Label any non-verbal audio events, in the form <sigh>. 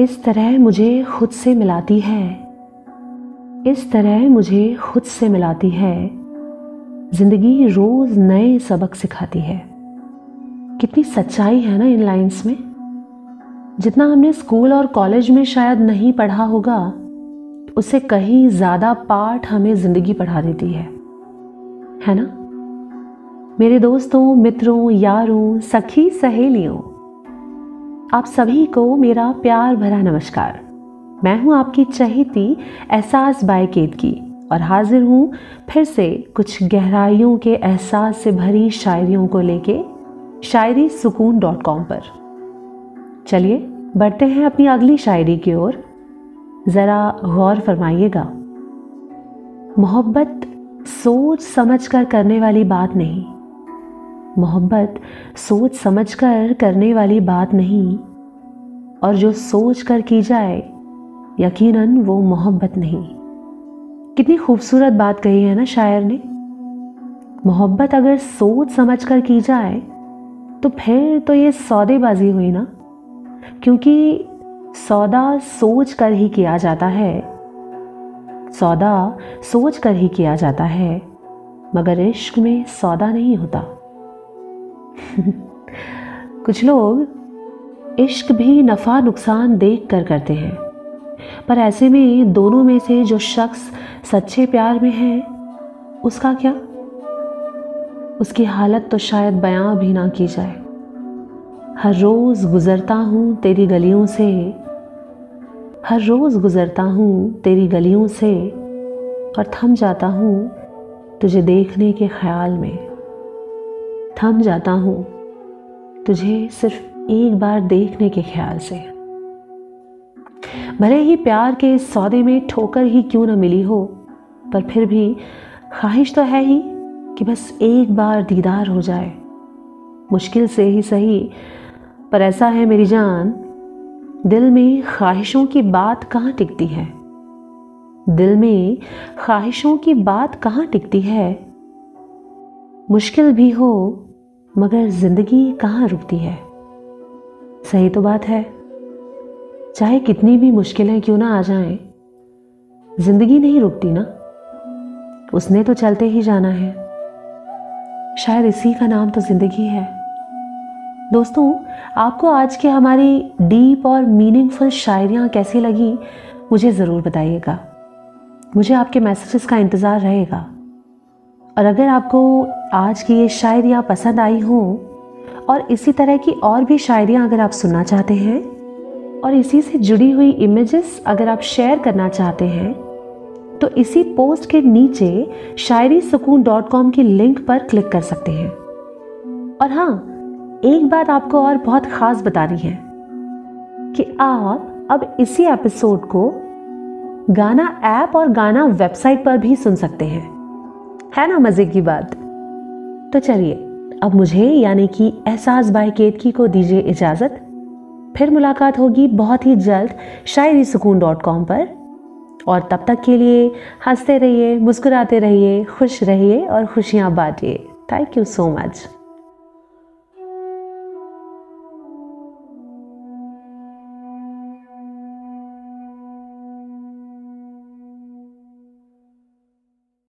इस तरह मुझे खुद से मिलाती है। इस तरह मुझे खुद से मिलाती है। ज़िंदगी रोज नए सबक सिखाती है। कितनी सच्चाई है ना इन लाइंस में। जितना हमने स्कूल और कॉलेज में शायद नहीं पढ़ा होगा उससे कहीं ज़्यादा पाठ हमें ज़िंदगी पढ़ा देती है। है ना? मेरे दोस्तों, मित्रों, यारों, सखी, सहेलियों आप सभी को मेरा प्यार भरा नमस्कार। मैं हूँ आपकी चहेती एहसास बायकेत की और हाजिर हूँ फिर से कुछ गहराइयों के एहसास से भरी शायरियों को लेके शायरी सुकून डॉट कॉम पर। चलिए बढ़ते हैं अपनी अगली शायरी की ओर। ज़रा गौर फरमाइएगा। मोहब्बत सोच समझ कर करने वाली बात नहीं। मोहब्बत सोच समझ कर करने वाली बात नहीं। और जो सोच कर की जाए, यकीनन वो मोहब्बत नहीं। कितनी खूबसूरत बात कही है ना शायर ने। मोहब्बत अगर सोच समझ कर की जाए तो फिर तो ये सौदेबाजी हुई ना। क्योंकि सौदा सोच कर ही किया जाता है। सौदा सोच कर ही किया जाता है, मगर इश्क में सौदा नहीं होता। <laughs> कुछ लोग इश्क भी नफ़ा नुकसान देख कर करते हैं। पर ऐसे में दोनों में से जो शख्स सच्चे प्यार में है, उसका क्या? उसकी हालत तो शायद बयां भी ना की जाए। हर रोज़ गुज़रता हूँ तेरी गलियों से। हर रोज़ गुज़रता हूँ तेरी गलियों से। और थम जाता हूँ तुझे देखने के ख्याल में। थम जाता हूँ। तुझे सिर्फ़ एक बार देखने के ख्याल से। भले ही प्यार के सौदे में ठोकर ही क्यों ना मिली हो, पर फिर भी ख्वाहिश तो है ही कि बस एक बार दीदार हो जाए। मुश्किल से ही सही, पर ऐसा है मेरी जान, दिल में ख्वाहिशों की बात कहाँ टिकती है? दिल में ख्वाहिशों की बात कहाँ टिकती है? मुश्किल भी हो मगर ज़िंदगी कहाँ रुकती है? सही तो बात है। चाहे कितनी भी मुश्किलें क्यों ना आ जाएँ, ज़िंदगी नहीं रुकती ना। उसने तो चलते ही जाना है। शायद इसी का नाम तो ज़िंदगी है। दोस्तों आपको आज की हमारी डीप और मीनिंगफुल शायरियाँ कैसी लगी मुझे ज़रूर बताइएगा। मुझे आपके मैसेजेस का इंतज़ार रहेगा। और अगर आपको आज की ये शायरियाँ पसंद आई हों, और इसी तरह की और भी शायरियाँ अगर आप सुनना चाहते हैं, और इसी से जुड़ी हुई इमेजेस अगर आप शेयर करना चाहते हैं तो इसी पोस्ट के नीचे शायरी सुकून डॉट कॉम की लिंक पर क्लिक कर सकते हैं। और हाँ एक बात आपको और बहुत ख़ास बतानी है, कि आप अब इसी एपिसोड को गाना ऐप और गाना वेबसाइट पर भी सुन सकते हैं। है ना मज़े की बात? तो चलिए, अब मुझे यानी कि एहसास बाई केतकी को दीजिए इजाज़त। फिर मुलाकात होगी बहुत ही जल्द शायरी सुकून डॉट कॉम पर। और तब तक के लिए हँसते रहिए, मुस्कुराते रहिए, खुश रहिए और खुशियाँ बांटिए। Thank you so much